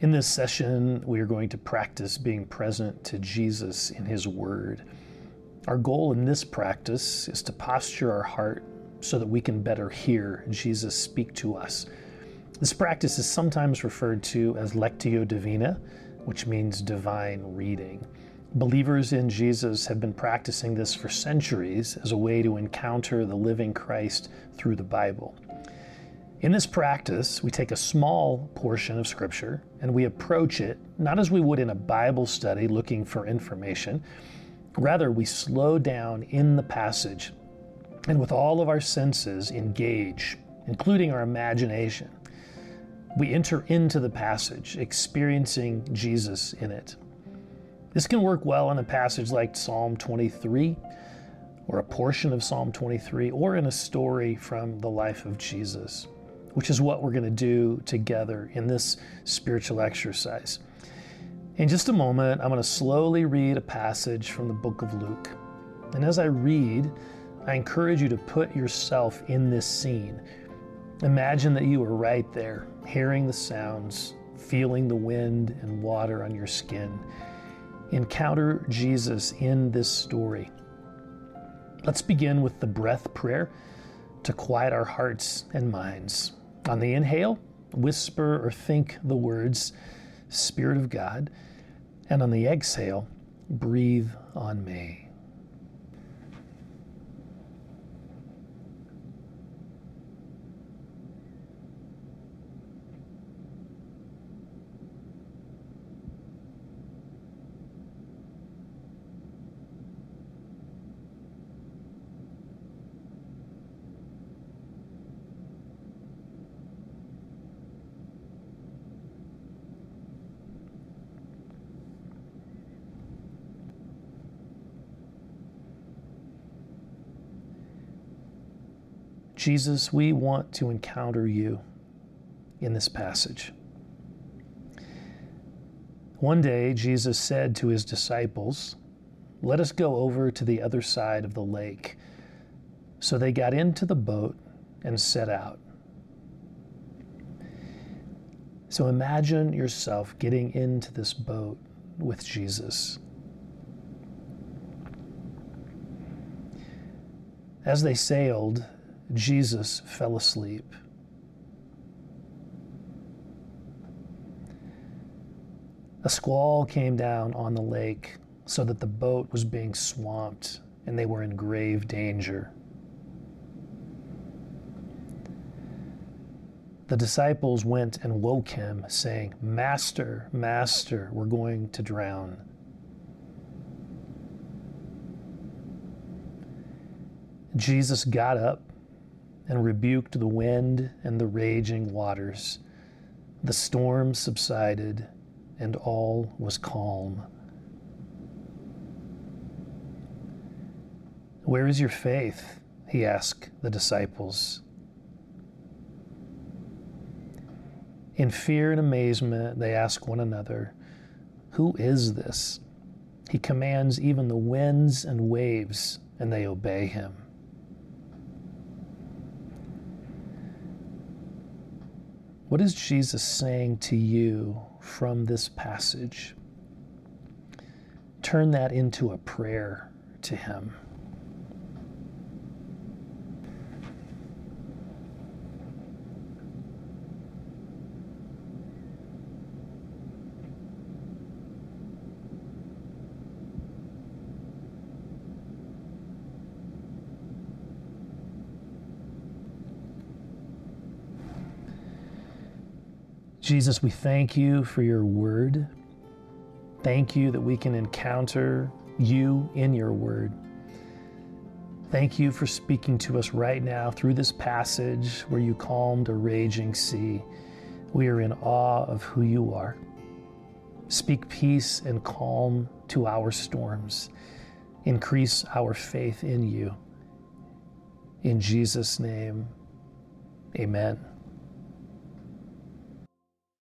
In this session, we are going to practice being present to Jesus in His Word. Our goal in this practice is to posture our heart so that we can better hear Jesus speak to us. This practice is sometimes referred to as Lectio Divina, which means divine reading. Believers in Jesus have been practicing this for centuries as a way to encounter the living Christ through the Bible. In this practice, we take a small portion of Scripture and we approach it not as we would in a Bible study looking for information. Rather, we slow down in the passage and with all of our senses engage, including our imagination. We enter into the passage, experiencing Jesus in it. This can work well in a passage like Psalm 23, or a portion of Psalm 23, or in a story from the life of Jesus, which is what we're going to do together in this spiritual exercise. In just a moment, I'm going to slowly read a passage from the book of Luke. And as I read, I encourage you to put yourself in this scene. Imagine that you are right there, hearing the sounds, feeling the wind and water on your skin encounter Jesus in this story. Let's begin with the breath prayer to quiet our hearts and minds. On the inhale, whisper or think the words, Spirit of God. And on the exhale, breathe on me. Jesus, we want to encounter you in this passage. One day, Jesus said to his disciples, Let us go over to the other side of the lake. So they got into the boat and set out. So imagine yourself getting into this boat with Jesus. As they sailed, Jesus fell asleep. A squall came down on the lake so that the boat was being swamped and they were in grave danger. The disciples went and woke him, saying, Master, Master, we're going to drown. Jesus got up and rebuked the wind and the raging waters. The storm subsided, and all was calm. Where is your faith? He asked the disciples. In fear and amazement, they ask one another, Who is this? He commands even the winds and waves, and they obey him. What is Jesus saying to you from this passage? Turn that into a prayer to Him. Jesus, we thank you for your word. Thank you that we can encounter you in your word. Thank you for speaking to us right now through this passage where you calmed a raging sea. We are in awe of who you are. Speak peace and calm to our storms. Increase our faith in you. In Jesus' name, amen.